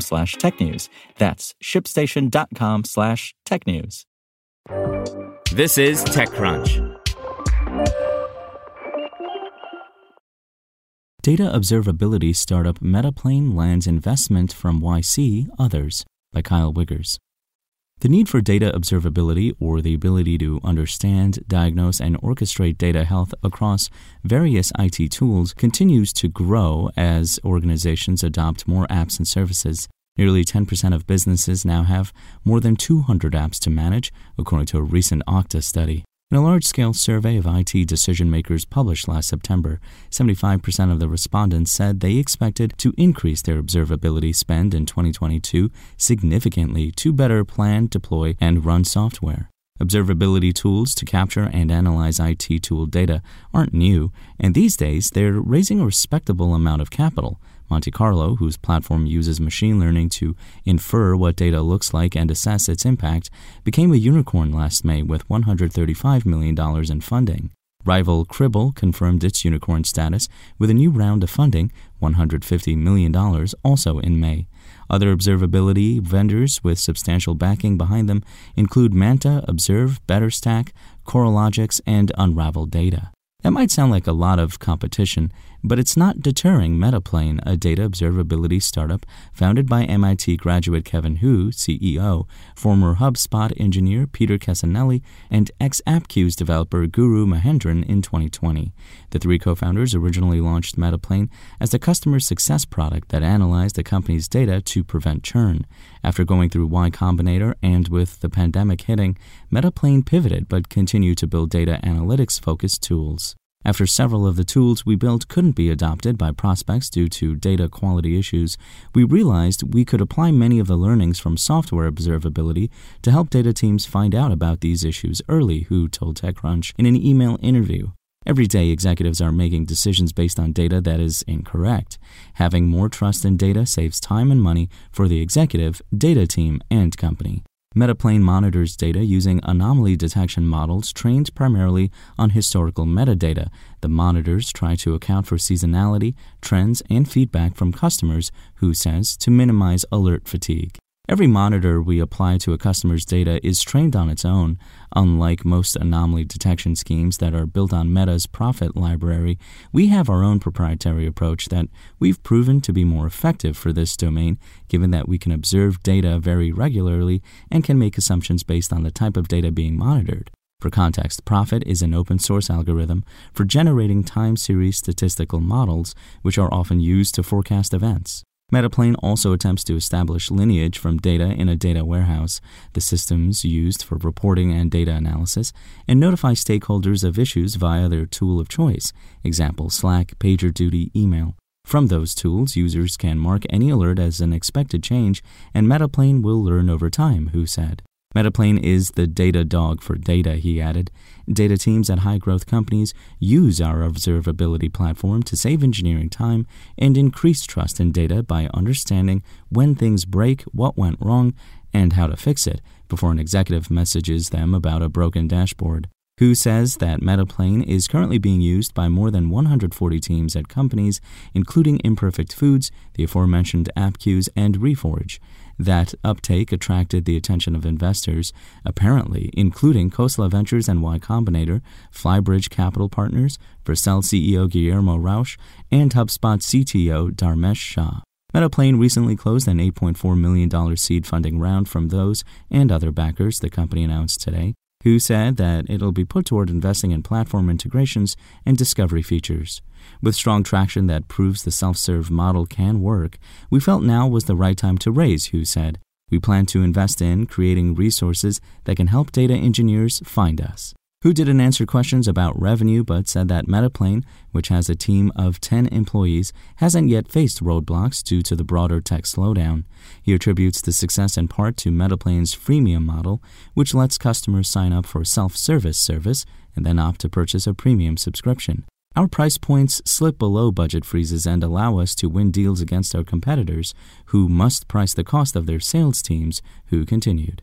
slash technews. That's shipstation.com slash technews. This is TechCrunch. Data observability startup Metaplane lands investment from YC Others by Kyle Wiggers. The need for data observability, or the ability to understand, diagnose, and orchestrate data health across various IT tools, continues to grow as organizations adopt more apps and services. Nearly 10% of businesses now have more than 200 apps to manage, according to a recent Okta study. In a large scale survey of IT decision makers published last September, 75% of the respondents said they expected to increase their observability spend in 2022 significantly to better plan, deploy, and run software. Observability tools to capture and analyze IT tool data aren't new, and these days they're raising a respectable amount of capital. Monte Carlo, whose platform uses machine learning to infer what data looks like and assess its impact, became a unicorn last May with $135 million in funding. Rival Cribl confirmed its unicorn status with a new round of funding, $150 million, also in May. Other observability vendors with substantial backing behind them include Manta, Observe, BetterStack, Coralogix, and Unravel Data. That might sound like a lot of competition, but it's not deterring Metaplane, a data observability startup founded by MIT graduate Kevin Hu, CEO, former HubSpot engineer Peter Casinelli, and ex Appcues developer Guru Mahendran in 2020. The three co founders originally launched Metaplane as a customer success product that analyzed the company's data to prevent churn. After going through Y Combinator and with the pandemic hitting, Metaplane pivoted but continued to build data analytics focused tools. After several of the tools we built couldn't be adopted by prospects due to data quality issues, we realized we could apply many of the learnings from software observability to help data teams find out about these issues early, Hu told TechCrunch in an email interview. Every day, executives are making decisions based on data that is incorrect. Having more trust in data saves time and money for the executive, data team, and company. Metaplane monitors data using anomaly detection models trained primarily on historical metadata. The monitors try to account for seasonality, trends, and feedback from customers, Hu says, to minimize alert fatigue. Every monitor we apply to a customer's data is trained on its own. Unlike most anomaly detection schemes that are built on Meta's Prophet library, we have our own proprietary approach that we've proven to be more effective for this domain, given that we can observe data very regularly and can make assumptions based on the type of data being monitored. For context, Prophet is an open source algorithm for generating time series statistical models, which are often used to forecast events. Metaplane also attempts to establish lineage from data in a data warehouse, the systems used for reporting and data analysis, and notify stakeholders of issues via their tool of choice, example Slack, PagerDuty, email. From those tools, users can mark any alert as an expected change, and Metaplane will learn over time, Hu said. Metaplane is the Datadog for data, he added. Data teams at high growth companies use our observability platform to save engineering time and increase trust in data by understanding when things break, what went wrong, and how to fix it before an executive messages them about a broken dashboard. Hu says that Metaplane is currently being used by more than 140 teams at companies, including Imperfect Foods, the aforementioned Appcues, and Reforge. That uptake attracted the attention of investors, apparently, including Khosla Ventures and Y Combinator, Flybridge Capital Partners, Vercel CEO Guillermo Rauch, and HubSpot CTO Dharmesh Shah. Metaplane recently closed an $8.4 million seed funding round from those and other backers, the company announced today, Hu said that it'll be put toward investing in platform integrations and discovery features. With strong traction that proves the self serve model can work, we felt now was the right time to raise, Hu said. We plan to invest in creating resources that can help data engineers find us. Hu didn't answer questions about revenue but said that Metaplane, which has a team of 10 employees, hasn't yet faced roadblocks due to the broader tech slowdown. He attributes the success in part to Metaplane's freemium model, which lets customers sign up for self-service service and then opt to purchase a premium subscription. Our price points slip below budget freezes and allow us to win deals against our competitors, who must price the cost of their sales teams, Hu continued.